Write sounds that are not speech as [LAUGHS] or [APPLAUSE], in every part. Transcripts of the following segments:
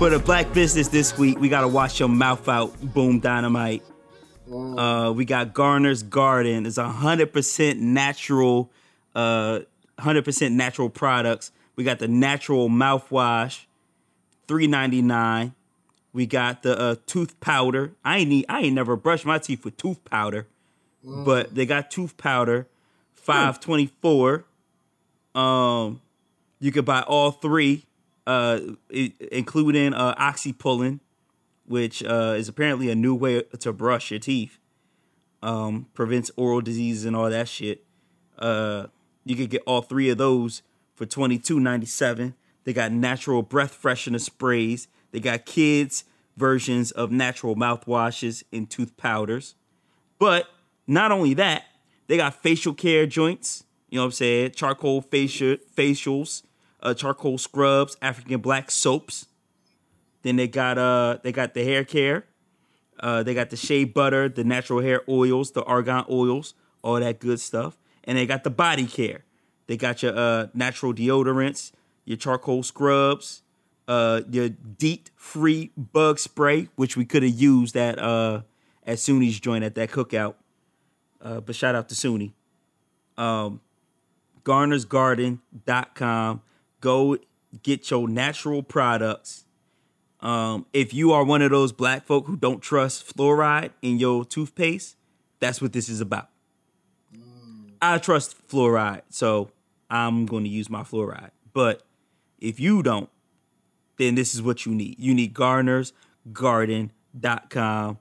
For the black business this week, we gotta wash your mouth out, boom dynamite. Uh, we got Garner's Garden. It's hundred percent natural, uh, hundred percent natural products. We got the natural mouthwash, three ninety nine. We got the uh, tooth powder. I ain't need, I ain't never brushed my teeth with tooth powder, but they got tooth powder, five twenty four. Um, you could buy all three, uh, including uh, oxypullin, which uh, is apparently a new way to brush your teeth. Um, prevents oral diseases and all that shit. Uh, you could get all three of those for twenty two ninety seven. They got natural breath freshener sprays. They got kids versions of natural mouthwashes and tooth powders. But not only that, they got facial care joints. You know what I'm saying? Charcoal facial facials, uh, charcoal scrubs, African black soaps. Then they got uh they got the hair care. Uh, they got the shea butter, the natural hair oils, the argan oils, all that good stuff. And they got the body care. They got your uh, natural deodorants, your charcoal scrubs, uh, your DEET free bug spray, which we could have used at uh, at Suni's joint at that cookout. Uh, but shout out to Suni. Um, garnersgarden.com. Go get your natural products. Um, if you are one of those black folk who don't trust fluoride in your toothpaste, that's what this is about. I trust fluoride, so I'm going to use my fluoride. But if you don't, then this is what you need. You need garnersgarden.com.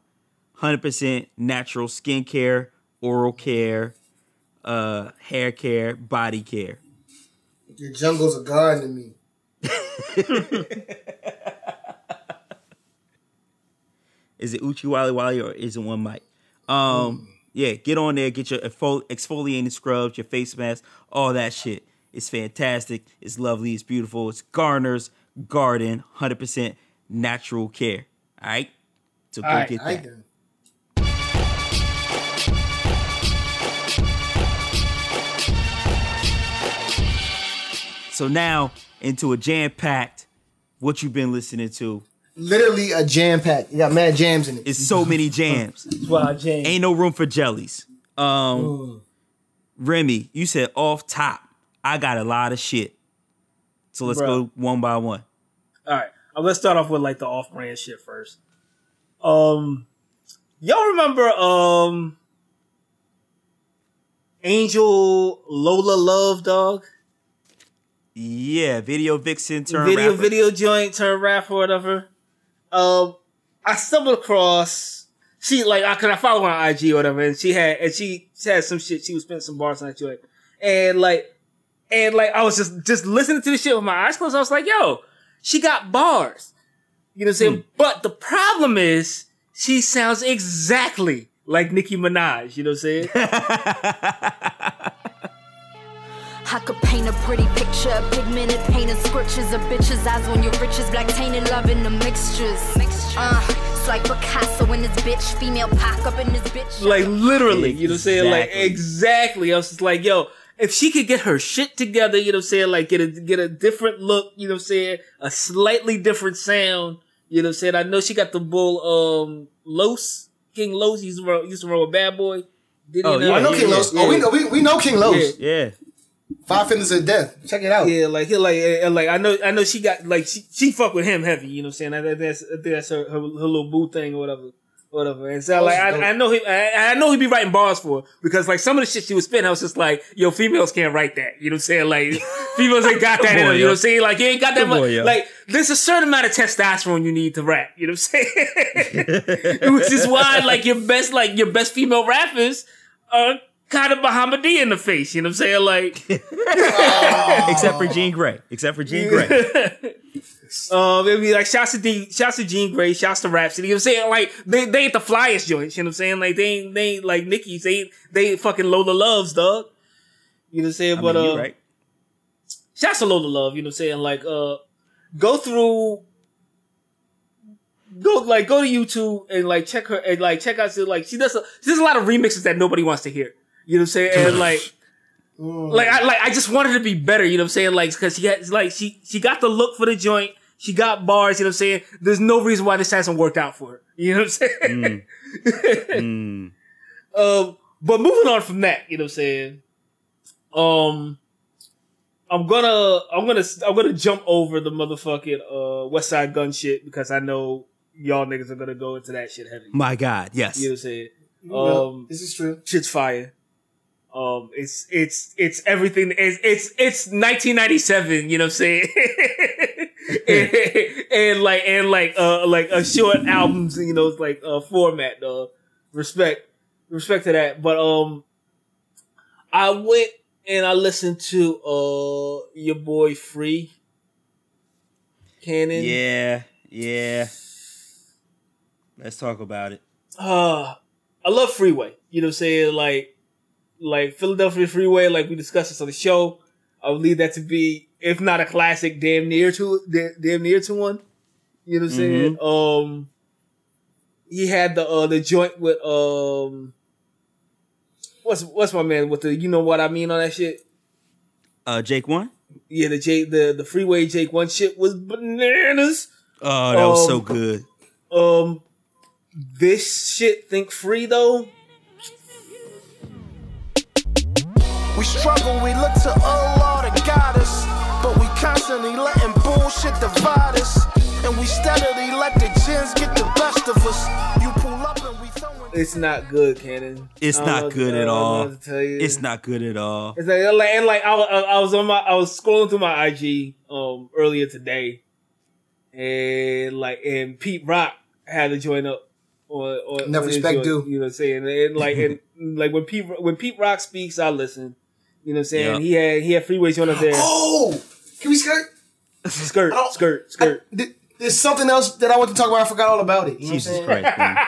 100% natural skincare, oral care, uh, hair care, body care. Your jungle's a garden to me. [LAUGHS] Is it Oochie Wally Wally or is it one mic? Um, yeah, get on there, get your exfoliating scrubs, your face mask, all that shit. It's fantastic. It's lovely. It's beautiful. It's Garner's Garden, hundred percent natural care. All right, so go right, get that. So now into a jam packed. What you've been listening to? Literally a jam pack. You got mad jams in it. It's so many jams. Wow, James. Ain't no room for jellies. Um, Remy, you said off top. I got a lot of shit. So let's Bruh. go one by one. All right, uh, let's start off with like the off-brand shit first. Um, y'all remember um Angel Lola Luv Dog Yeah, video vixen turn video rapper. video joint turn rap or whatever. Um, I stumbled across she like I could I follow her on IG or whatever, and she had and she, she had some shit. She was spending some bars on that joint, and like and like I was just just listening to the shit with my eyes closed. I was like, yo, she got bars. You know what I'm saying? But the problem is she sounds exactly like Nicki Minaj. You know what I'm saying? [LAUGHS] I could paint a pretty picture, pigmented painted scriptures of bitches' eyes on your riches, black tainted love in the mixtures. Uh, it's like Picasso in this bitch, female pack up in this bitch. like literally, you know what I'm saying? Like Exactly. exactly. I was just like, yo, if she could get her shit together, you know what I'm saying? Like get a get a different look, you know what I'm saying? A slightly different sound, you know what I'm saying? I know she got the bull um Los, King Los, he used to roll, used to roll with Bad Boy. Did Oh, he yeah, I know yeah, King yeah, Los. Oh, we know, we, we know King Los. Yeah. Five Fingers of Death. Check it out. Yeah, like he like and like I know I know she got like she she fuck with him heavy, you know what I'm saying? I, that's that's her, her her little boo thing or whatever. Whatever. And so like. I, I know he I, I know he'd be writing bars for her because like some of the shit she was spitting, I was just like, yo, females can't write that. You know what I'm saying? Like [LAUGHS] females ain't got that in them. You know what I'm saying? Like you ain't got that much like there's a certain amount of testosterone you need to rap. You know what I'm saying? [LAUGHS] Which is why like your best like your best female rappers are kind of Bahamadia in the face. You know what I'm saying? Like [LAUGHS] Except for Jean Grae. Except for Jean Grae. [LAUGHS] Um, it'd be like shouts to D, shouts to Jean Grae, shouts to Rhapsody. You know what I'm saying? Like they, they ain't the flyest joints. You know what I'm saying? Like they ain't, they ain't like Nicki's. They ain't, they ain't fucking Lola Luvs, dog. You know what I'm saying? I but mean, uh, right. shouts to Lola Luv. You know what I'm saying? Like uh, go through. Go like go to YouTube and like check her and like check out like she does a, she does a lot of remixes that nobody wants to hear. You know what I'm saying? And [LAUGHS] like like I like I just wanted to be better, you know what I'm saying? Like cuz she has like she she got the look for the joint. She got bars. You know what I'm saying? There's no reason why this hasn't worked out for her. You know what I'm saying? [LAUGHS] Mm. Um, but moving on from that, you know what I'm saying? Um, I'm gonna, I'm gonna, I'm gonna jump over the motherfucking uh Westside Gunn shit because I know y'all niggas are gonna go into that shit heavy. My God, yes. You know what I'm saying? Well, Um, this is true. shit's fire. Um, it's it's it's everything. It's it's it's 1997. You know what I'm saying? [LAUGHS] and, and like and like uh like a short albums. You know, it's like uh format. Uh, respect respect to that. But um, I went and I listened to uh your boy Free Cannon. Yeah, yeah. Let's talk about it. uh I love Freeway. You know what I'm saying? Like like Philadelphia Freeway, like we discussed this on the show. I would leave that to be, if not a classic, damn near to damn near to one. You know what I'm saying? Um he had the uh the joint with um what's what's my man with the you know what I mean on that shit? Uh, Jake one. Yeah, the Jake the the freeway Jake one shit was bananas. Oh, that was so Um, good. Um, this shit think free though. We struggle, we look to Allah to guide us. But we constantly letting bullshit divide us. And we steadily let the gins get the best of us. You pull up and we throwing. It's not good, Cannon. It's don't know not what- good I at all. what to tell you. It's not good at all. It's like, like and like I, I was on my I was scrolling through my IG um earlier today, and like and Pete Rock had to join up. On, on, Enough respect joint, due. You know what I'm saying? And like and [LAUGHS] like when Pete when Pete Rock speaks, I listen. You know what I'm saying? Yeah. He had he had freeways joint up there. Oh, can we skirt? skirt, Oh. skirt, skirt. Th- There's something else that I want to talk about. I forgot all about it. You Jesus what Christ, man. [LAUGHS]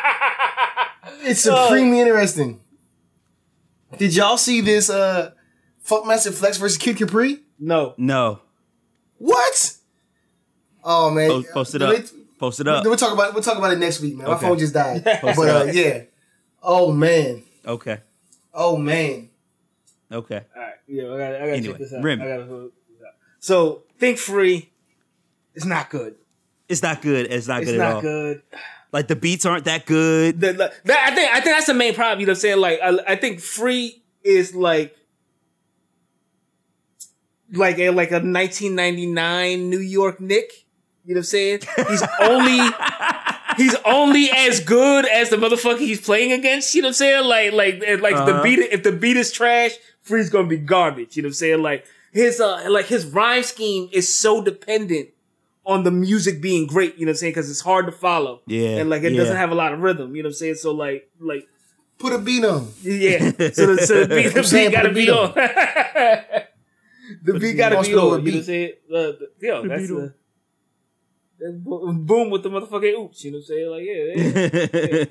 It's supremely interesting. Did y'all see this uh Funkmaster Flex versus Kid Capri? No, No. What? Oh man. Post, post it Did up. they- Post it up. We'll talk about we'll talk about it next week, man. My phone just died. Post [LAUGHS] but it uh, yeah. Oh man. Okay. Oh man. Okay. All right, yeah, I gotta, I gotta Anyway, check this out. Remy. I gotta this out. So think free is not good. It's not good. It's not It's good at not all. good. Like the beats aren't that good. The, the- that, I think I think that's the main problem. You know what I'm saying? Like I, I think free is like like a like a 1999 New York Nick. You know what I'm saying? He's [LAUGHS] only he's only as good as the motherfucker he's playing against. You know what I'm saying? Like like like the Uh-huh. beat if the beat is trash, free's gonna be garbage. You know what I'm saying? Like his uh like his rhyme scheme is so dependent on the music being great. You know what I'm saying? Because it's hard to follow. Yeah, and like it yeah. doesn't have a lot of rhythm. You know what I'm saying? So like like Put a beat on. yeah. So the, so the beat, [LAUGHS] the beat gotta put be beat on. [LAUGHS] the beat gotta be on. You know what I'm saying? Uh, the, yo, that's beat the, that's boom with the motherfucking oops. You know what I'm saying? Like yeah,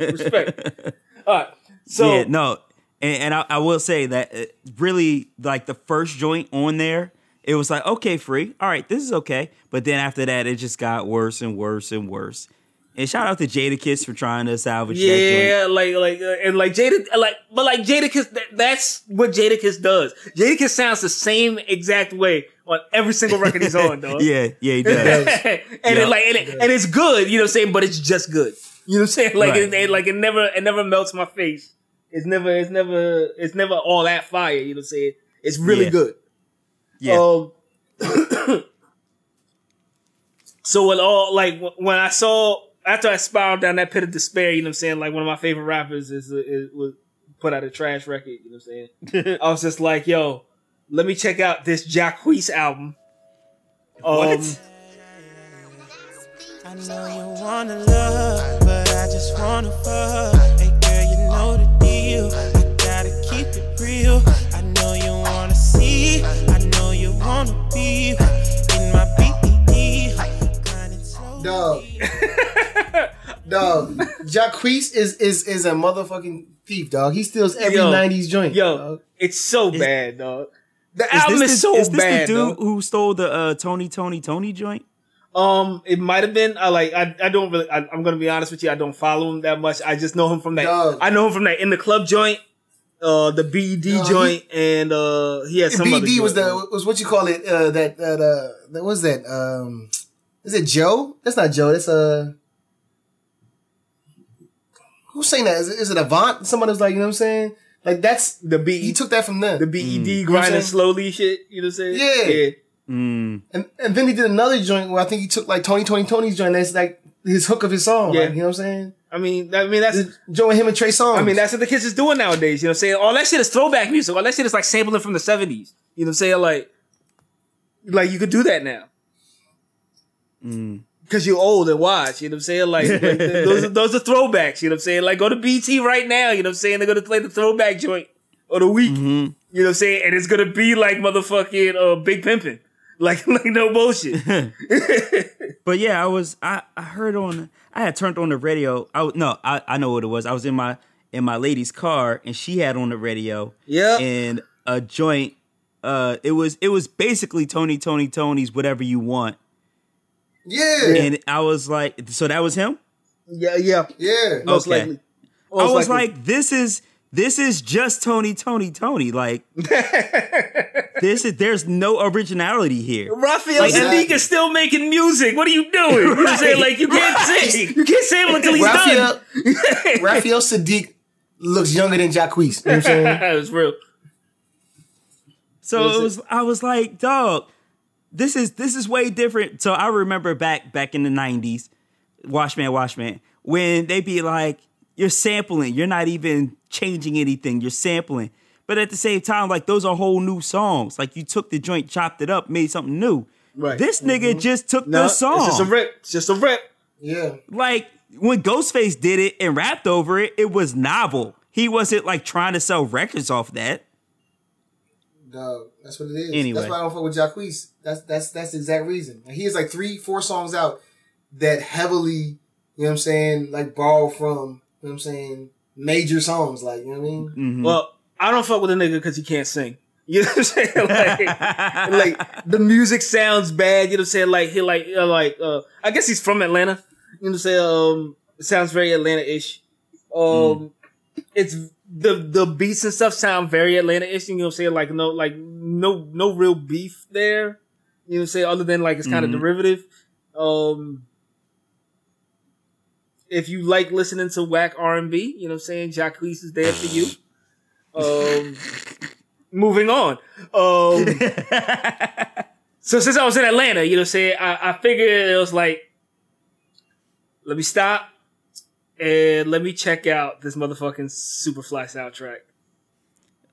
yeah. [LAUGHS] respect. All right. So yeah, no, and, and I, I will say that uh, really, like the first joint on there, it was like okay, free, all right, this is okay. But then after that, it just got worse and worse and worse. And shout out to Jadakiss for trying to salvage that joint. Yeah, like like uh, and like Jada, like but like Jadakiss, that, that's what Jadakiss does. Jadakiss sounds the same exact way on every single record he's on, [LAUGHS] dog. Yeah, yeah, he does. [LAUGHS] and Yeah. it like and, it, and it's good, you know what I'm saying, but it's just good. You know what I'm saying? Like Right. it, it- like it never it never melts my face. It's never it's never it's never all that fire, you know what I'm saying? It's really Yeah. good. Yeah, Um [COUGHS] So when all like when I saw after I spiraled down that pit of despair, you know what I'm saying? Like one of my favorite rappers is, is was put out a trash record, you know what I'm saying? [LAUGHS] I was just like, yo, let me check out this Jacquees album. Um, What? I know you wanna love, but I just wanna fuck. Dog. [LAUGHS] dog. Jacquees is is is a motherfucking thief, dog. He steals every Yo. 90s joint. Yo, dog. it's so Is- bad, dog. The is album this, is the, so is this bad, the dude dog. who stole the uh, Tony, Toni, Toné joint? Um, it might have been. I like. I, I don't really. I, I'm gonna be honest with you. I don't follow him that much. I just know him from that. Dog. I know him from that in the club joint, uh, the BD No, he- joint, and uh, he had some other BD was the was what you call it, uh that that uh that was that um Is it Joe? That's not Joe. That's uh. Who's saying that? Is it, is it Avant? Somebody was like, you know what I'm saying? Like that's The B he took that from them. the BED You know grinding slowly shit. You know what I'm saying? Yeah. Mm. And and then he did another joint where I think he took like Tony Toni Toné's joint. That's like his hook of his song. Yeah. Like, you know what I'm saying? I mean, I mean that's. The joint with him and Trey Songz. I mean, that's what the kids is doing nowadays. You know what I'm saying? All that shit is throwback music. All that shit is like sampling from the 70s. You know what I'm saying? Like, like you could do that now. Because you're old and wise. You know what I'm saying? Like, like, those, are, those are throwbacks. You know what I'm saying? Like, go to BT right now. You know what I'm saying? They're going to play the throwback joint of the week. You know what I'm saying? And it's going to be like motherfucking uh, Big Pimpin'. [LAUGHS] Like, like no bullshit. [LAUGHS] But yeah, I was I, I heard on I had turned on the radio. I no, I, I know what it was. I was in my in my lady's car and she had on the radio. Yeah. And a joint uh it was it was basically Tony Toni Toné's whatever you want. Yeah, And I was like so that was him? yeah, yeah. yeah. Most Okay. likely. I was likely. like this is this is just Tony Toni Toné like [LAUGHS] this is there's no originality here. Raphael Like, Saadiq is still making music. What are you doing? You know what I'm saying? Like you can't sing. [LAUGHS] You can't sample until he's Raphael, done. [LAUGHS] Raphael Saadiq looks younger than Jacquees. You know what I'm saying? That's real. So Was it it- was I was like, dog, this is this is way different. So I remember back back in the 90s, Washman, Washman, when they be like, you're sampling, you're not even changing anything, you're sampling. But at the same time, like those are whole new songs. Like you took the joint, chopped it up, made something new. Right. This nigga mm-hmm. just took No, the it's song. just a rip. It's just a rip. Yeah. like when Ghostface did it and rapped over it, it was novel. He wasn't like trying to sell records off that. Dog, that's what it is. Anyway. That's why I don't fuck with Jacquees. That's that's that's the exact reason. Like, he has like three, four songs out that heavily, you know what I'm saying, like borrow from, you know what I'm saying, major songs. Like, you know what I mean? Mm-hmm. Well, I don't fuck with a nigga because he can't sing. You know what I'm saying? [LAUGHS] Like, like the music sounds bad. You know what I'm saying? Like he like uh, like uh, I guess he's from Atlanta. You know what I'm saying? Um, it sounds very Atlanta-ish. Um, it's the the beats and stuff sound very Atlanta-ish. You know what I'm saying? Like no like no no real beef there. You know what I'm saying? Other than like it's kind of derivative. Um. If you like listening to whack R and B, you know what I'm saying, Jacquees is there for you. Um, [LAUGHS] moving on. Um, [LAUGHS] so since I was in Atlanta, you know, what I'm saying I, I figured it was like, let me stop and let me check out this motherfucking Superfly soundtrack.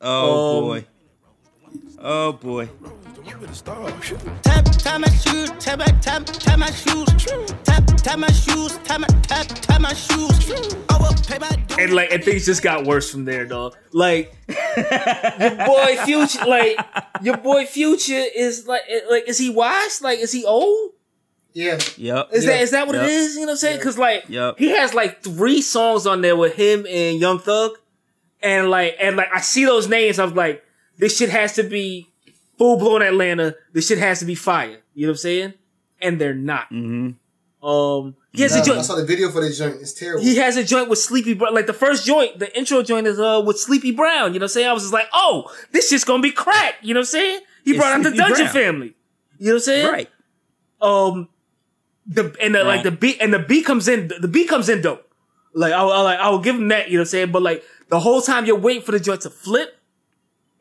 Oh Um, boy. Oh boy. Tap, tap my shoes, tap tap, tap my shoes, tap, tap my shoes, tap tap, tap my shoes. Overpay my. And like, and things just got worse from there, dog. Like, your [LAUGHS] boy Future, like, your boy Future is like, like, is he washed? Like, is he old? Yeah. Yep. Is that is that what Yep. it is? You know what I'm saying? Because like Yep. he has like three songs on there with him and Young Thug, and like and like I see those names. I'm like, this shit has to be full blown Atlanta. This shit has to be fire. You know what I'm saying? And they're not. Mm-hmm. Um, he has a Nah, I joint. saw the video for this joint. It's terrible. He has a joint with Sleepy Brown. Like the first joint, the intro joint is uh with Sleepy Brown. You know what I'm saying? I was just like, oh, this shit's gonna be crack. You know what I'm saying? He It's brought out the Dungeon Brown. Family. You know what I'm saying? Right. um the and the, like the beat and the beat comes in the beat comes in dope. Like I'll, I'll like I'll give him that, you know what I'm saying? But like the whole time you're waiting for the joint to flip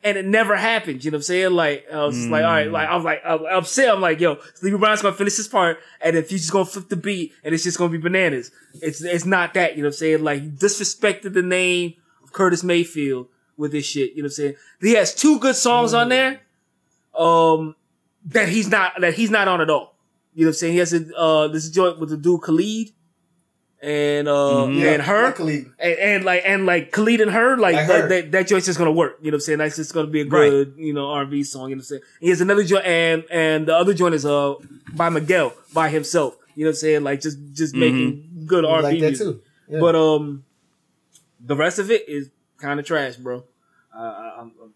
and it never happens, you know what I'm saying? Like I was just like, all right, like I was like I'm upset. I'm like, yo, Sleepy Brown's gonna finish this part and then just gonna flip the beat and it's just gonna be bananas. It's it's not that, you know what I'm saying? Like he disrespected the name of Curtis Mayfield with this shit, you know what I'm saying? He has two good songs on there. Um that he's not that he's not on at all. You know what I'm saying? He has a uh this joint with the dude Khalid and uh Yeah, and her Khalid. and, and like and like Khalid and her like, Like that, her. that that joint's just gonna work. You know what I'm saying? That's just gonna be a Right. good you know R&B song. You know what I'm saying? He has another joint and and the other joint is uh by Miguel by himself. You know what I'm saying? Like just just making good I R&B like music. too. Yeah. But um, the rest of it is kind of trash, bro. Uh, I- I'm, I'm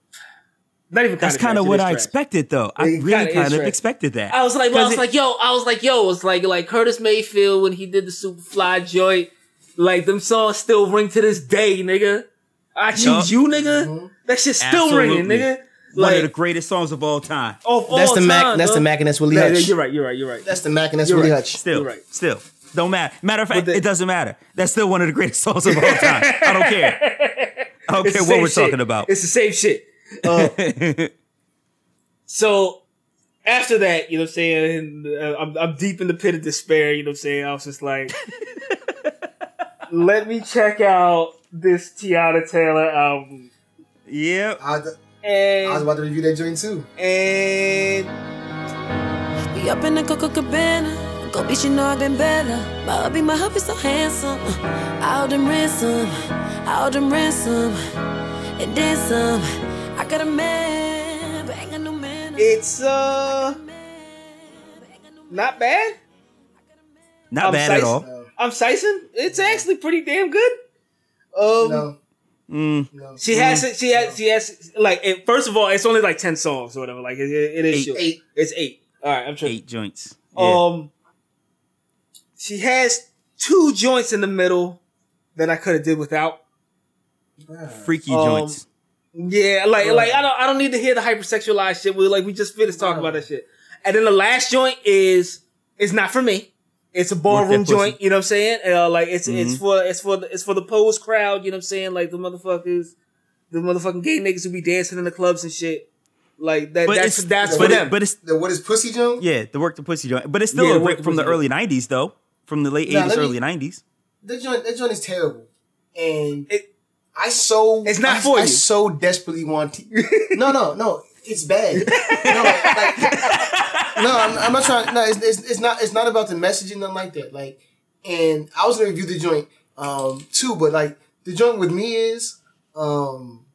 not even That's kind kind of what I trash. expected, though. I It kinda really kind of trash. expected that. I was like, well, I was it- like, yo, I was like, yo, it's like like Curtis Mayfield when he did the Superfly joint. Like them songs still ring to this day, nigga. I choose Yup. you, nigga. Mm-hmm. That shit still ringing, Absolutely. nigga. One Like- of the greatest songs of all time. Of all That's the Mac. time, That's dog. the Mac, and that's Willie Yeah, Hutch. you're right. You're right. You're right. That's the Mac, and that's You're Willie right. Hutch. Still, You're right. still, don't matter. Matter of fact, the- it doesn't matter. That's still one of the greatest songs of all time. I don't care. I don't It's care what we're shit. talking about. It's the same shit. Uh, [LAUGHS] so after that, you know what I'm saying? Uh, I'm, I'm deep in the pit of despair. You know what I'm saying? I was just like, [LAUGHS] let me check out this Teyana Taylor album. yep. I, I was about to review that joint too. and We up in the Coco Cabana. Go bitch, you know I've been better. My hubby, my hubby so handsome. Out them ransom, out them ransom. And then some. I got a man, but ain't got no man. it's uh not bad. Not I'm bad at Sison. all. I'm Sison. It's actually pretty damn good. Um, No, Mm, no. She has it. She has. She has. Like, it, first of all, it's only like ten songs or whatever. Like, it, it is Eight. Eight. It's eight. All right, I'm sure. eight joints. Yeah. Um, she has two joints in the middle that I could have did without. Freaky um, joints. Yeah, like, like I don't, I don't need to hear the hypersexualized shit. We like, we just finished talking about that shit. And then the last joint is, it's not for me. It's a ballroom joint. You know what I'm saying? Uh, like, it's, it's Mhm. for, it's for, the, it's for the pose crowd. You know what I'm saying? Like the motherfuckers, the motherfucking gay niggas who be dancing in the clubs and shit. Like that. But that's it's- that's but for it- them. but it's The what is pussy joint? yeah, the work the pussy joint. But it's still Yeah, a rip from the early '90s though, from the late Nah, '80s, let me- early '90s. That joint, that joint is terrible, and It- I so It's not I, for I you. so desperately want to. [LAUGHS] no, no, no. It's bad. [LAUGHS] no, like, no, I'm, I'm not trying. No, it's, it's, it's not. It's not about the messaging, nothing like that. Like, and I was gonna review the joint um too, but like the joint with me is um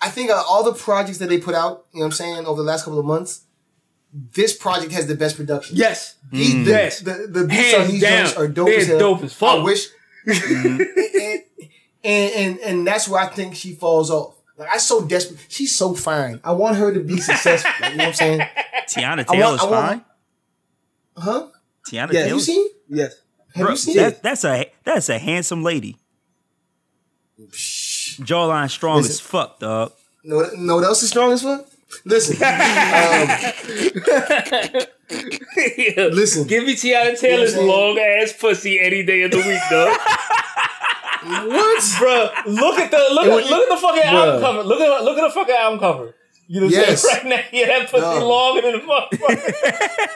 I think uh, all the projects that they put out, you know what I'm saying, over the last couple of months, this project has the best production. yes. These- the, Yes. the, the beats Hands on these down. joints are dope They're as hell. dope as fuck. I wish, [LAUGHS] and, and and and that's where I think she falls off. Like I so desperate. She's so fine. I want her to be [LAUGHS] successful. Like, you know what I'm saying? Teyana I Taylor's want- want- fine. Huh? Teyana Yeah, Have Taylor. you seen? Yes. Have Bro, you seen? that, that's a that's a handsome lady. Jawline strong Listen. as fuck, dog. No, no. What else is strong as fuck? Listen, [LAUGHS] um, [LAUGHS] Listen. Give me Teyana Taylor's long ass pussy any day of the week, dog. What? Bruh, look at the look at was- look at the fucking album cover. Look at look at the fucking album cover. You know what I'm Yes. saying? [LAUGHS] Right now, yeah, that pussy No. longer than the motherfucker.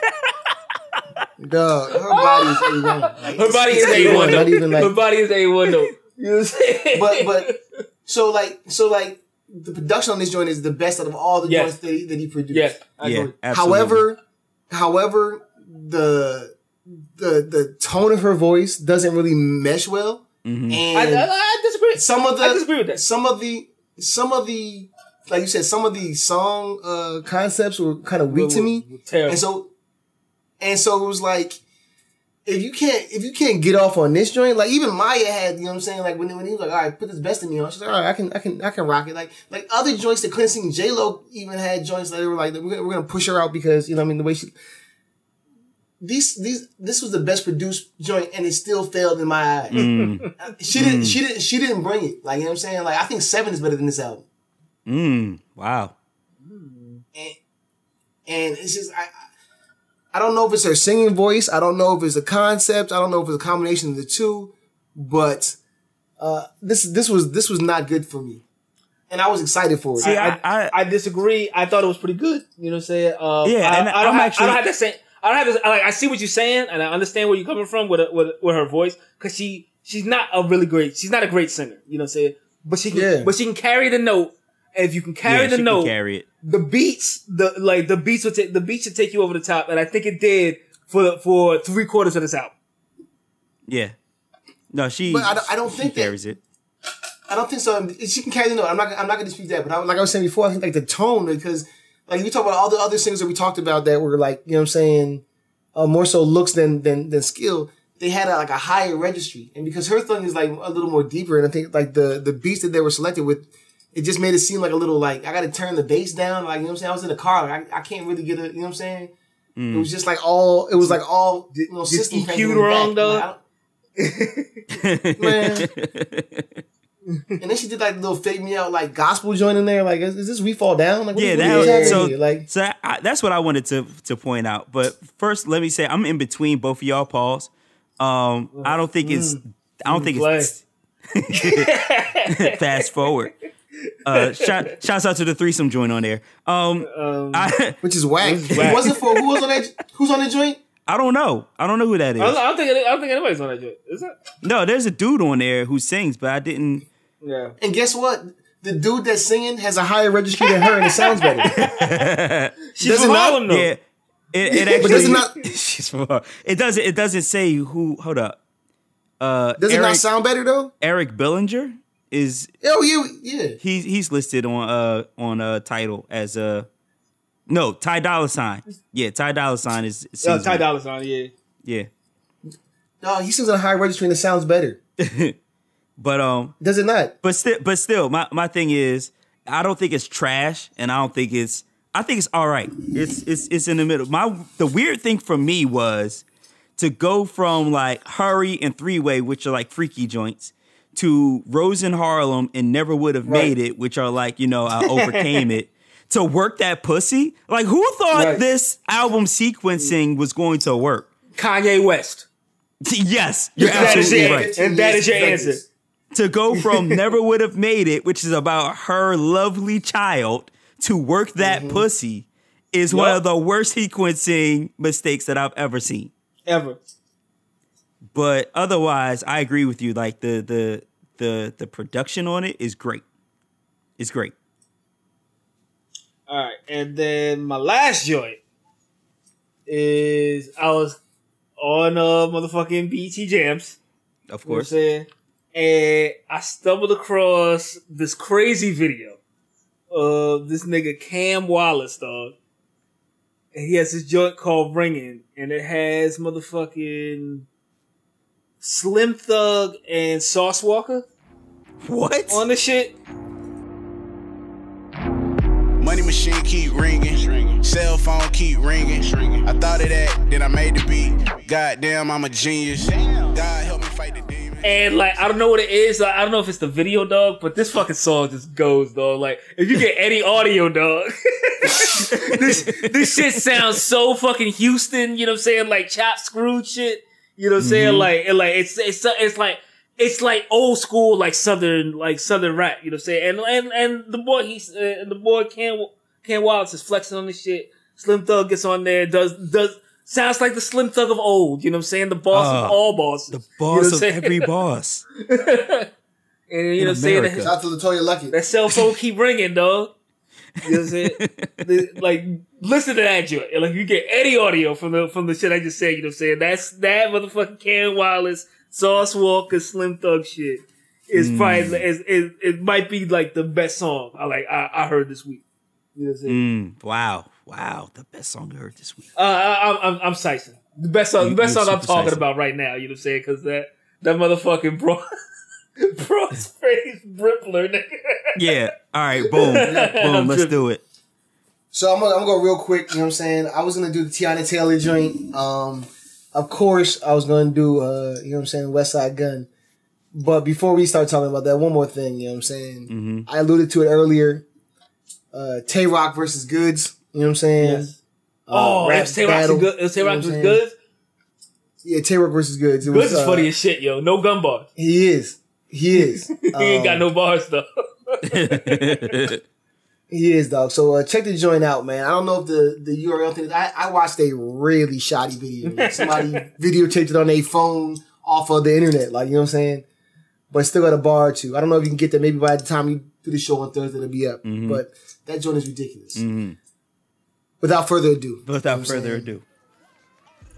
[LAUGHS] Dog, her body is a one. Like, [LAUGHS] Her body is it's A1 A1. Not even like Her body is A1 though. You know what I'm saying? but but so like so like the production on this joint is the best out of all the Yes. joints that he, that he produced. yes, I yeah, However, however, the the the tone of her voice doesn't really mesh well, Mhm. and I, I, I disagree. some of the I disagree with that. some of the some of the like you said, some of the song uh concepts were kind of weak to me, Terrible. and so and so it was like. If you can't, if you can't get off on this joint, like even Maya had, you know what I'm saying, like when, when he was like, all right, put this best in me on, she's like, all right, I can, I can, I can rock it. Like, like other joints that couldn't sing, J Lo even had joints that they were like, we're gonna, we're gonna push her out because you know, what I mean, the way she. These, these, this was the best produced joint, and it still failed in my eyes. Mm, She didn't, she didn't, she didn't bring it. Like you know what I'm saying. Like I think Seven is better than this album, mm, wow. and and it's just I. I don't know if it's her singing voice. I don't know if it's a concept. I don't know if it's a combination of the two. But uh, this this was this was not good for me, and I was excited for it. See, I, I- I- I disagree. I thought it was pretty good. You know what I'm saying? Uh, Yeah, I, and I don't I'm have, actually- I don't have the same. I don't have. This, I, like, I see what you're saying, and I understand where you're coming from with with, with her voice because she she's not a really great. She's not a great singer. You know what I'm saying? But she can. Yeah. But she can carry the note. And if you can carry yeah, the note, carry it. the beats, the like the beats will take the beats should take you over the top, and I think it did for for three quarters of this album. Yeah. No, she. But I don't- I don't she think that- carries it. I don't think so. She can carry the note. I'm not. I'm not going to dispute that. But I, like I was saying before, I think like the tone because like you talk about all the other things that we talked about that were like you know what I'm saying, uh, more so looks than than than skill. They had a, like a higher registry, and because her thing is like a little more deeper, and I think like the the beats that they were selected with, it just made it seem like a little like I got to turn the bass down. Like you know what I'm saying. I was in the car, like I, I can't really get a you know what I'm saying. It was just like all. It was like all you know, system EQ cranking in the wrong, though? [LAUGHS] Man. [LAUGHS] [LAUGHS] and then she did like a little fake me out like gospel joint in there. Like, is, is this we fall down? Like, what, yeah, what that is so like, so I, that's what I wanted to to point out. But first, let me say I'm in between both of y'all, Pauls. Um, I don't think it's I don't think it's [LAUGHS] fast forward. Uh, shout, shouts out to the threesome joint on there. Um, I, which is whack. [LAUGHS] This is whack. Was it for who was on that? Who's on the joint? I don't know. I don't know who that is. I don't, I don't think I don't think anybody's on that joint. Is it? No, there's a dude on there who sings, but I didn't. Yeah. And guess what? The dude that's singing has a higher registry than her, and it sounds better. [LAUGHS] She's Does it from not? Harlem though. Yeah, it, it actually. does it not- [LAUGHS] she's from Harlem. It doesn't. It doesn't say who. Hold up. Uh, Does it not sound better though? Eric Bellinger is Oh, you yeah. he's he's listed on uh on a title as a no Ty Dolla Sign. Yeah, Ty Dolla Sign is. Oh, sings Ty it. Dolla Sign. Yeah. Yeah, No, he sings on a higher registry, and it sounds better. [LAUGHS] but um, Does it not? but still, but still, my my thing is, I don't think it's trash, and I don't think it's. I think it's all right. It's it's it's in the middle. My the weird thing for me was to go from like Hurry and Three Way, which are like freaky joints, to Rose in Harlem and Never Would Have Made It, which are like you know I [LAUGHS] overcame it. To work that pussy, like who thought Right. this album sequencing was going to work? Kanye West. Yes, you're That is absolutely right. And that is your Vegas. answer. To go from [LAUGHS] never would have made it, which is about her lovely child, to work that mm-hmm. pussy is one of the worst sequencing mistakes that I've ever seen. Ever. But otherwise, I agree with you. Like the the the the production on it is great. It's great. All right, and then my last joint is I was on a motherfucking BT Jams. Of You know what I'm course. saying? And I stumbled across this crazy video of this nigga Cam Wallace, dog. And he has this joint called Ringing, and it has motherfucking Slim Thug and Sauce Walka What? on the shit. Money machine keep ringing. Cell phone keep ringing. I thought of that, then I made the beat. Goddamn, I'm a genius. God help me fight the demon. And like, I don't know what it is. Like, I don't know if it's the video, dog, but this fucking song just goes, dog. Like, if you get any audio, dog, [LAUGHS] this this shit sounds so fucking Houston. You know what I'm saying? Like chop screw shit. You know what I'm saying? Like, and like it's it's it's like it's like old school, like southern like southern rap. You know what I'm saying? And and and the boy he's uh, and the boy Cam Cam Wallace is flexing on this shit. Slim Thug gets on there, does does. Sounds like the Slim Thug of old, you know what I'm saying? The boss Uh, of all bosses. The You know what boss I'm of saying? every [LAUGHS] boss. And you know what I'm saying? America. That, Shout out to Latoya Lucky. that cell phone keep ringing, dog. You know what I'm saying? [LAUGHS] The- like, listen to that joint. And, Like, you get any audio from the from the shit I just said, you know what I'm saying? That's that motherfucking Cam Wallace, Sauce Walka, Slim Thug shit. Is probably is, is, it might be like the best song I like I, I heard this week. You know what I'm saying? Mm, wow. Wow. The best song you heard this week. Uh, I, I'm I'm I'm Sison. The best song, the best song I'm talking Sison. about right now. You know what I'm saying? Because that that motherfucking bro, [LAUGHS] Brossface Brippler, nigga. Yeah. All right. Boom. [LAUGHS] Boom. Let's do it. So I'm gonna, I'm gonna go real quick. You know what I'm saying? I was gonna do the Teyana Taylor joint. Um, of course, I was gonna do uh, you know what I'm saying, Westside Gunn. But before we start talking about that, one more thing. You know what I'm saying? Mm-hmm. I alluded to it earlier. Uh, Tay Roc versus Goodz. You know what I'm saying? Yes. Uh, Oh, rap it was Tay Roc's battle, good. It was Tay Roc was good. Yeah, Tay Roc versus Goodz. It Goodz was, is uh, funny as shit, yo. No gun bars. He is. He [LAUGHS] is. He ain't got Um, no bars though. [LAUGHS] He is, dog. So uh, check the joint out, man. I don't know if the, the URL thing. I, I watched a really shoddy video. [LAUGHS] Somebody videotaped it on their phone off of the internet, like you know what I'm saying. But still got a bar or two. I don't know if you can get that. Maybe by the time you do the show on Thursday, it'll be up. But that joint is ridiculous. Without further ado, you know Without further saying? ado.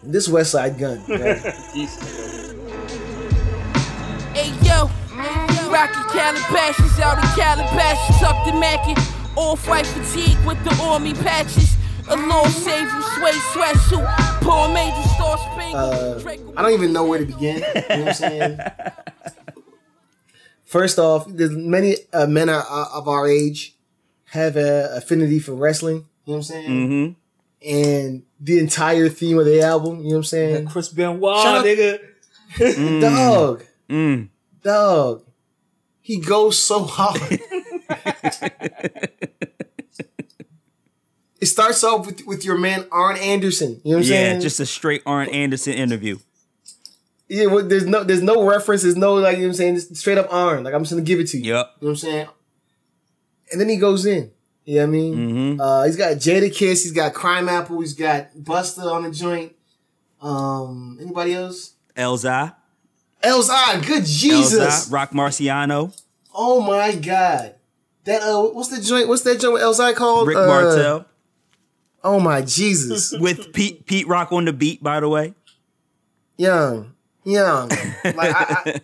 this Westside Gunn. [LAUGHS] right? Hey yo, Rocky Calabashes out in Calabasas, tucked in Mackin. Off white fatigue with the army patches. A little save you, sway sweatsuit. Poor major star Uh. I don't even know where to begin. You know what I'm saying? [LAUGHS] First off, there's many uh, men are, uh, of our age have a affinity for wrestling. You know what I'm saying? Mm-hmm. And the entire theme of the album, you know what I'm saying? Chris Benoit, Shut up. nigga. Dog, Mm. dog. he goes so hard. [LAUGHS] it starts off with, with your man Arn Anderson. You know what I'm yeah, saying? just a straight Arn Anderson interview. yeah. Well, there's no there's no reference. There's no like you know what I'm saying. Just straight up Arn. Like I'm just gonna give it to you. Yep. You know what I'm saying? And then he goes in. You know what I mean? Mm-hmm. Uh, he's got Jadakiss. He's got Crimeapple. He's got Busta on the joint. Um, anybody else? Elza, Elzhi. Good Jesus. Roc Marciano, Oh my God. That uh, what's the joint? What's that joint with Elzhi called? Rick Uh, Martel, Oh my Jesus. [LAUGHS] with Pete Pete Rock on the beat. By the way, young, young. [LAUGHS] Like I, I,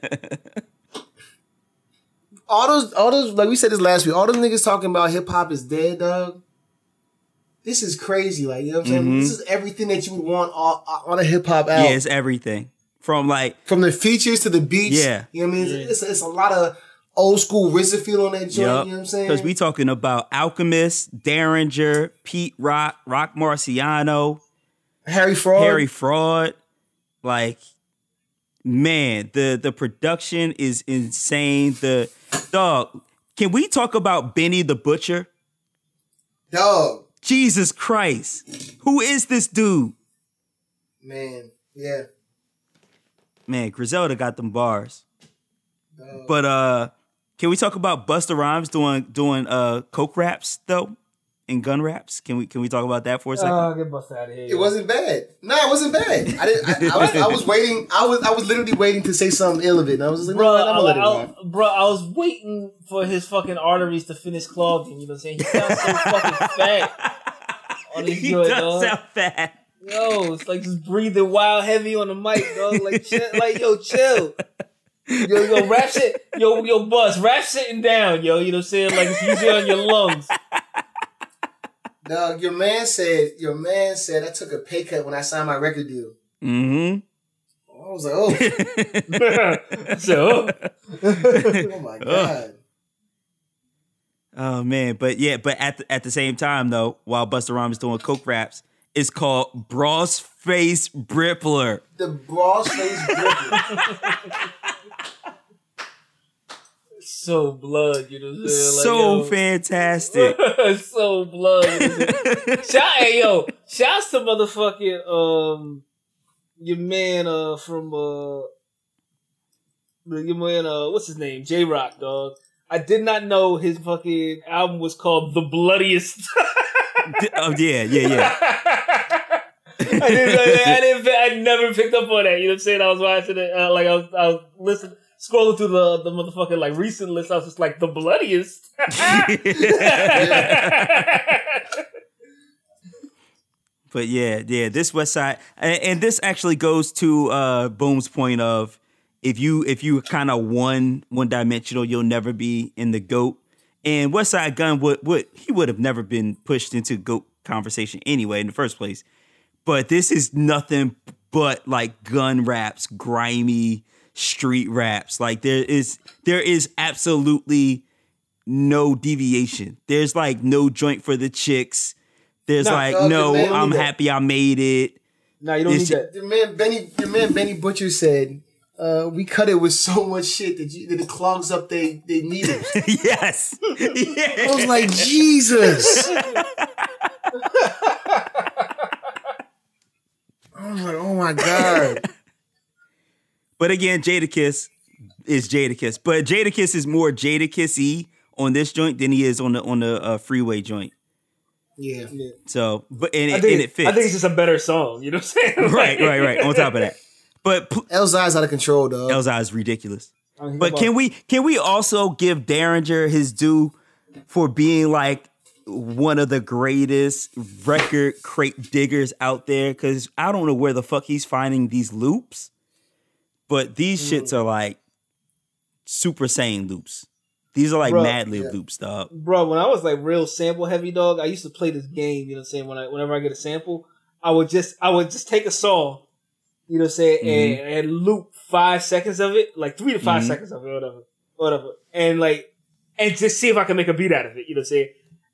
all those, all those, like we said this last week. All those niggas talking about hip hop is dead, dog. This is crazy. Like you know what I'm saying. Mm-hmm. This is everything that you would want on, on a hip hop album. yeah, it's everything from like From the features to the beats. Yeah. you know what I mean. It's, it's a lot of old school RZA feel on that joint. You know what I'm saying? Because we talking about Alchemist, Daringer, Pete Rock, Roc Marciano, Harry Fraud. Harry Fraud. Like, man, the the production is insane. The dog. Can we talk about Benny the Butcher? dog. Jesus Christ. Who is this dude? Man, yeah. Man, Griselda got them bars. But uh can we talk about Busta Rhymes doing doing uh coke raps though? And gun raps? Can we can we talk about that for a second? Oh, get bust out of here. It wasn't bad. No, it wasn't bad. I didn't. I, I, was, I was waiting. I was. I was literally waiting to say something ill of it. And I was like, Bro, no, I'm gonna let it I, bro, I was waiting for his fucking arteries to finish clogging. You know what I'm saying? He sounds so fucking [LAUGHS] fat on his he joint, does dog. sound fat. Yo, it's like just breathing wild heavy on the mic, dog. Like, chill, like yo, chill. Yo, yo, rap shit. Yo, yo, bus, rap sitting down, yo. You know what I'm saying? Like it's usually on your lungs. Dog, your man said. Your man said I took a pay cut when I signed my record deal. Mm-hmm. I was like, oh, [LAUGHS] so, oh [LAUGHS] my god. Oh man, but yeah, but at the, at the same time though, while Busta Rhymes doing coke raps, it's called Brossface Brippler. The boss face gripping. [LAUGHS] so blood, you know what I'm saying? Like, so yo, fantastic. [LAUGHS] so blood. [LAUGHS] you know what Shout, hey yo, shouts to motherfucking um your man uh from uh your man uh what's his name J Rock dog. I did not know his fucking album was called The Bloodiest. oh yeah, yeah, yeah. [LAUGHS] I didn't, I, didn't, I never picked up on that. You know what I'm saying? I was watching it, uh, like I was, I was listening, scrolling through the the motherfucking like recent list. I was just like, the bloodiest. [LAUGHS] But yeah, yeah, this West Side, and, and this actually goes to uh, Boom's point of if you if you kind of one one dimensional, you'll never be in the goat. And Westside Gunn would would he would have never been pushed into goat conversation anyway in the first place. But this is nothing but like gun raps, grimy street raps. Like there is there is absolutely no deviation. There's like no joint for the chicks. There's No, like dog, no, man, I'm look at- happy I made it. no, you don't This need that. Your man Benny. Your man Benny Butcher said. Uh, we cut it with so much shit that, you, that it clogs up they they needles. [LAUGHS] yes. I was like, Jesus. [LAUGHS] I was like, oh my god. [LAUGHS] But again, Jadakiss is Jadakiss. But Jadakiss is more Jadakissy on this joint than he is on the on the uh, freeway joint. Yeah. So, but and I it, think, and it fits. I think it's just a better song. You know what I'm saying? [LAUGHS] right, right, right. On top of that, but pl- Elzhi's out of control, dog. Elzhi is ridiculous. I mean, But can on. we can we also give Daringer his due for being like one of the greatest record crate diggers out there? Because I don't know where the fuck he's finding these loops, but these Mm. shits are like super saiyan loops. These are like Bro, Madlib loops, dog. bro, when I was like real sample heavy dog, I used to play this game, you know what I'm saying? When I whenever I get a sample, I would just I would just take a song, you know what I'm saying, Mm-hmm. and, and loop five seconds of it, like three to 5 Mhm. seconds of it, whatever. Whatever. And like and just see if I can make a beat out of it, you know what I'm saying?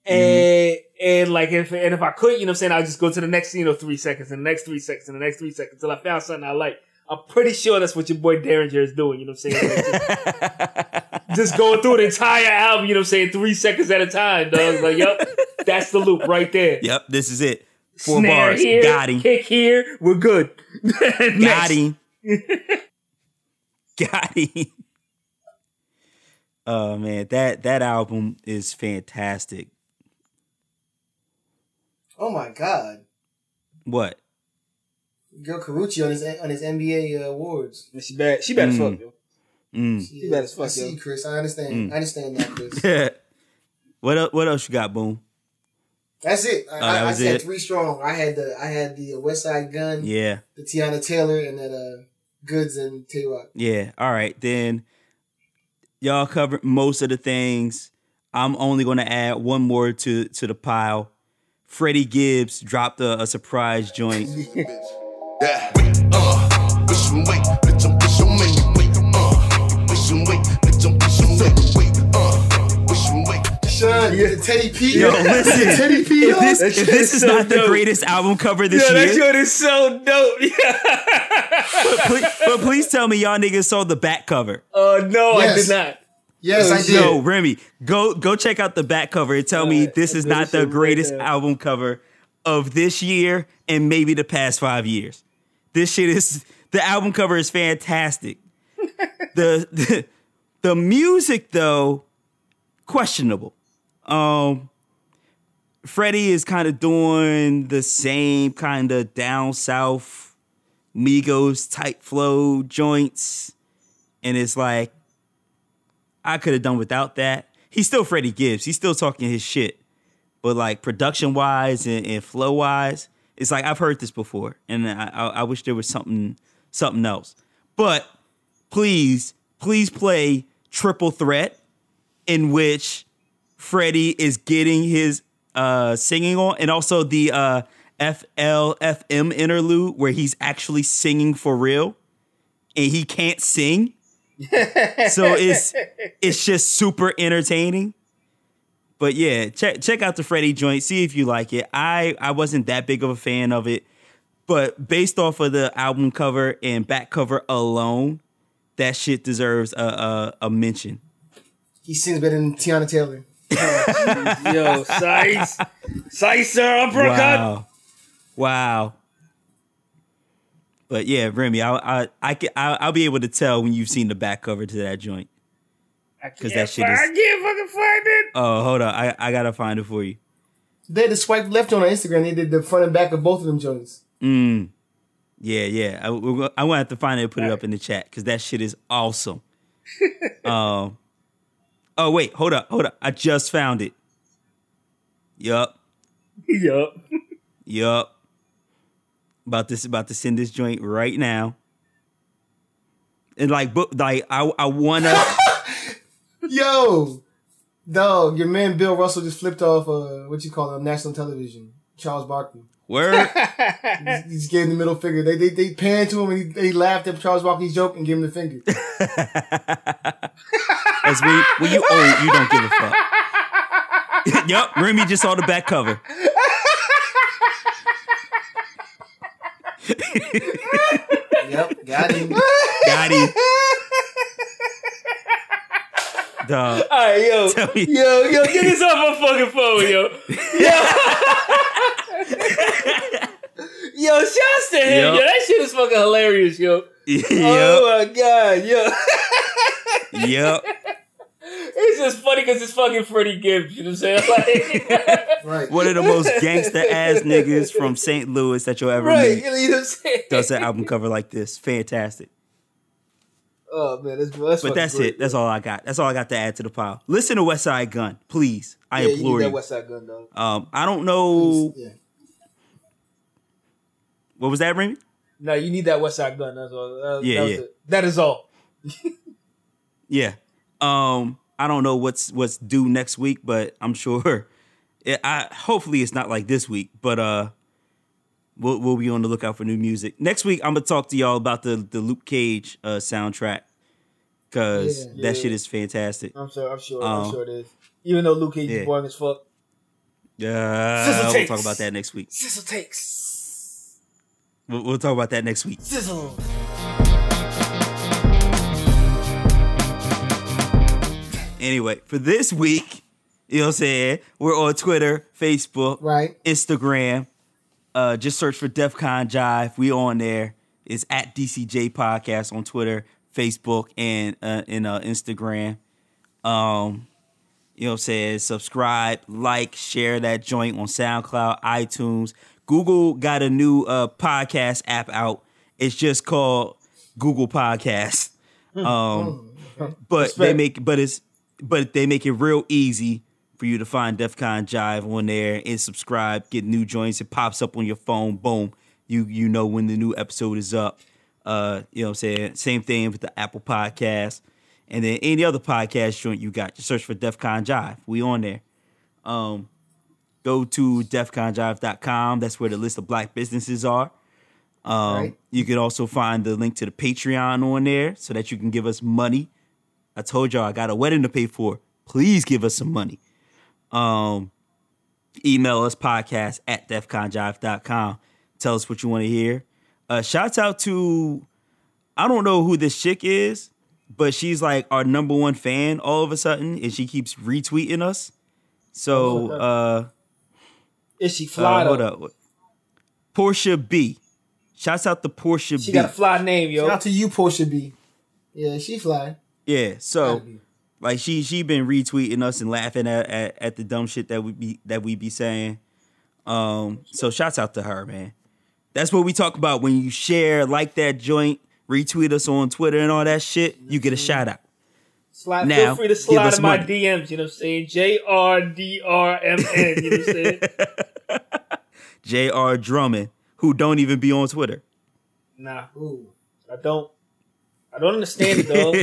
And and like if and if I could, you know what I'm saying, I'll just go to the next, you know, three seconds and the next three seconds and the next three seconds till I found something I like. I'm pretty sure that's what your boy Daringer is doing. You know what I'm saying? Like, just, just going through the entire album. You know what I'm saying? Three seconds at a time, dog. Like, yep, that's the loop right there. Yep, this is it. Four Snare bars. here, Got him. kick here. We're good. [LAUGHS] Got Next. him. [LAUGHS] Got him. Oh man, that that album is fantastic. Oh my god, What? Girl Carucci on his on his NBA uh, awards. She bad. She bad as Mm. fuck, yo. Mm. She bad as fuck, I see, yo. Chris. I understand. Mm. I understand that, Chris. [LAUGHS] what el- what else you got, Boom? That's it. I, Oh, that I, I was said it? three strong. I had the I had the Westside Gunn, Yeah. the Teyana Taylor, and then uh, Goodz and Tay Roc. Yeah. All right. Then y'all covered most of the things. I'm only going to add one more to to the pile. Freddie Gibbs dropped a, a surprise joint. [LAUGHS] Yeah, wait, uh, bitch, I'm wait, bitch, I'm, bitch, I'm make me wait, uh, bitch, I'm wait, bitch, I'm, bitch, I'm wait, uh, bitch, I'm wait. Sean, the Teddy P. Yo, listen. Teddy P. If this, if this is is so not the greatest album cover this Yo, that year, shit is so dope. [LAUGHS] but, please, but please tell me y'all niggas saw the back cover. Oh no, I did not. Yes, I did. Yo, Remy, go go check out the back cover and tell me Alright, this is not the shit right greatest album cover of this year and maybe the past five years. This shit is the album cover is fantastic. the, the the music though questionable. Um Freddie is kind of doing the same kind of down south Migos type flow joints and it's like I could have done without that. He's still Freddie Gibbs. He's still talking his shit. But like production wise and, and flow wise, it's like I've heard this before, and I, I, I wish there was something something else. But please, please play Triple Threat, in which Freddie is getting his uh, singing on, and also the uh, FLFM interlude where he's actually singing for real, and he can't sing [LAUGHS] so it's it's just super entertaining. But yeah, check check out the Freddie joint. See if you like it. I I wasn't that big of a fan of it, but based off of the album cover and back cover alone, that shit deserves a a, a mention. He sings better than Teyana Taylor. [LAUGHS] Yo, size, size, sir, uppercut. Wow, wow. But yeah, Remy, I I I can, I I'll be able to tell when you've seen the back cover to that joint. I 'Cause can't that shit find- is- I can't fucking find it. Oh, hold on, I I gotta find it for you. They had the swipe left on Instagram. They did the front and back of both of them joints. Mm. Yeah, yeah. I, we're, I'm gonna have to find it and put it up in the chat because that shit is awesome. [LAUGHS] um. Oh wait, hold up, hold up. I just found it. Yup, [LAUGHS] Yup. yup. About this, about to send this joint right now. And like, book, like I, I wanna. [LAUGHS] Yo, dog, your man Bill Russell just flipped off uh, what you call it, national television. Charles Barkley. Where He just gave him the middle finger. They they, they panned to him and he, he laughed at Charles Barkley's joke and gave him the finger. [LAUGHS] As when, when you old, you don't give a fuck. [LAUGHS] yup, Remy just saw the back cover. [LAUGHS] yep, got him. Got him. Dog. All [LAUGHS] right, yo, Tell me. yo, yo, get this off my fucking phone, yo. Yo, [LAUGHS] yo, shouts to him, Yup. yo. That shit is fucking hilarious, yo. Yep. Oh my god, yo. Yep. [LAUGHS] It's just funny because it's fucking Freddie Gibbs. You know what I'm saying? Like, Right. One of the most gangster ass niggas from St. Louis that you'll ever right? meet You know what I'm saying? does an album cover like this. Fantastic. Oh man, that's that's. But that's great, it. That's all I got. That's all I got to add to the pile. Listen to Westside Gunn, please. I yeah, you implore need you. that Westside Gunn, though. Um, I don't know Yeah. what was that, Remy. No, you need that Westside Gunn. That's all. That, Yeah, that yeah. it. That is all. [LAUGHS] Yeah. Um, I don't know what's what's due next week, but I'm sure. [LAUGHS] It, I hopefully it's not like this week, but uh, we'll we'll be on the lookout for new music next week. I'm gonna talk to y'all about the the Luke Cage uh soundtrack Cause yeah, that yeah. shit is fantastic. I'm sure. I'm sure. Um, I'm sure it is. Even though Luke Cage yeah. is boring as fuck. Yeah, uh, we'll talk about that next week. Sizzle takes. We'll, we'll talk about that next week. Sizzle. Anyway, for this week, you know what I'm saying? We're on Twitter, Facebook, right, Instagram. Uh, just search for DefCon Jive. We on there. It's at DCJ Podcast on Twitter. Facebook, and uh, in uh, Instagram. Um, you know what I'm saying? Subscribe, like, share that joint on SoundCloud, iTunes. Google got a new uh, podcast app out. It's just called Google Podcast. Um, but they make but it's but they make it real easy for you to find DefCon Jive on there and subscribe, get new joints. It pops up on your phone. Boom. You you know when the new episode is up. Uh, you know what I'm saying? Same thing with the Apple Podcast. And then any other podcast joint you got, just search for DefCon Jive. We on there. Um, go to defconjive.com. That's where the list of black businesses are. Um, Right. You can also find the link to the Patreon on there so that you can give us money. I told y'all I got a wedding to pay for. Please give us some money. Um, email us podcast at defconjive.com. Tell us what you want to hear. Uh, shouts out to, I don't know who this chick is, but she's like our number one fan all of a sudden, and she keeps retweeting us. So, uh, Is she fly? uh, hold though? up. Portia B. Shouts out to Portia She B. She got a fly name, yo. Shout out to you, Portia B. Yeah, she fly. Yeah, so like she she been retweeting us and laughing at, at at the dumb shit that we be that we be saying. Um, so shouts out to her, man. That's what we talk about when you share like that joint, retweet us on Twitter and all that shit. You get a shout out. Slide, Now, feel free to slide in my money. DMs. You know what I'm saying? J R D R M N. You know what I'm saying? [LAUGHS] J.R. Drummond, who don't even be on Twitter. Nah, who? I don't. I don't understand it though.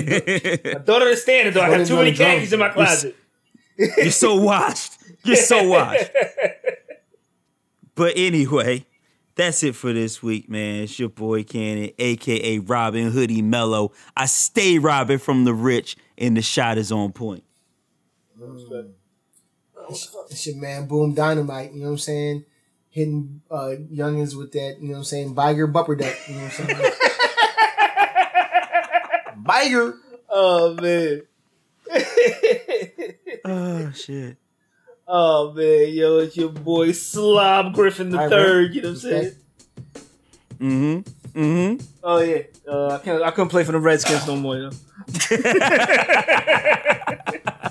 I don't understand it though. I have too many khakis in my closet. You're so washed. You're so washed. [LAUGHS] But anyway, that's it for this week, man. It's your boy Cannon, aka Robin Hoodie Mellow. I stay robbing from the rich, and the shot is on point. It's your man Boom Dynamite, you know what I'm saying? Hitting uh youngins with that, you know what I'm saying, Biger bupper deck, you know what I'm saying? [LAUGHS] Biger. Oh man. [LAUGHS] Oh shit. Oh man, yo, it's your boy Slob Griffin the third. You know what I'm saying? Mm-hmm. Mm-hmm. Oh yeah. Uh, I can't. I couldn't play for the Redskins no more. Yo. [LAUGHS]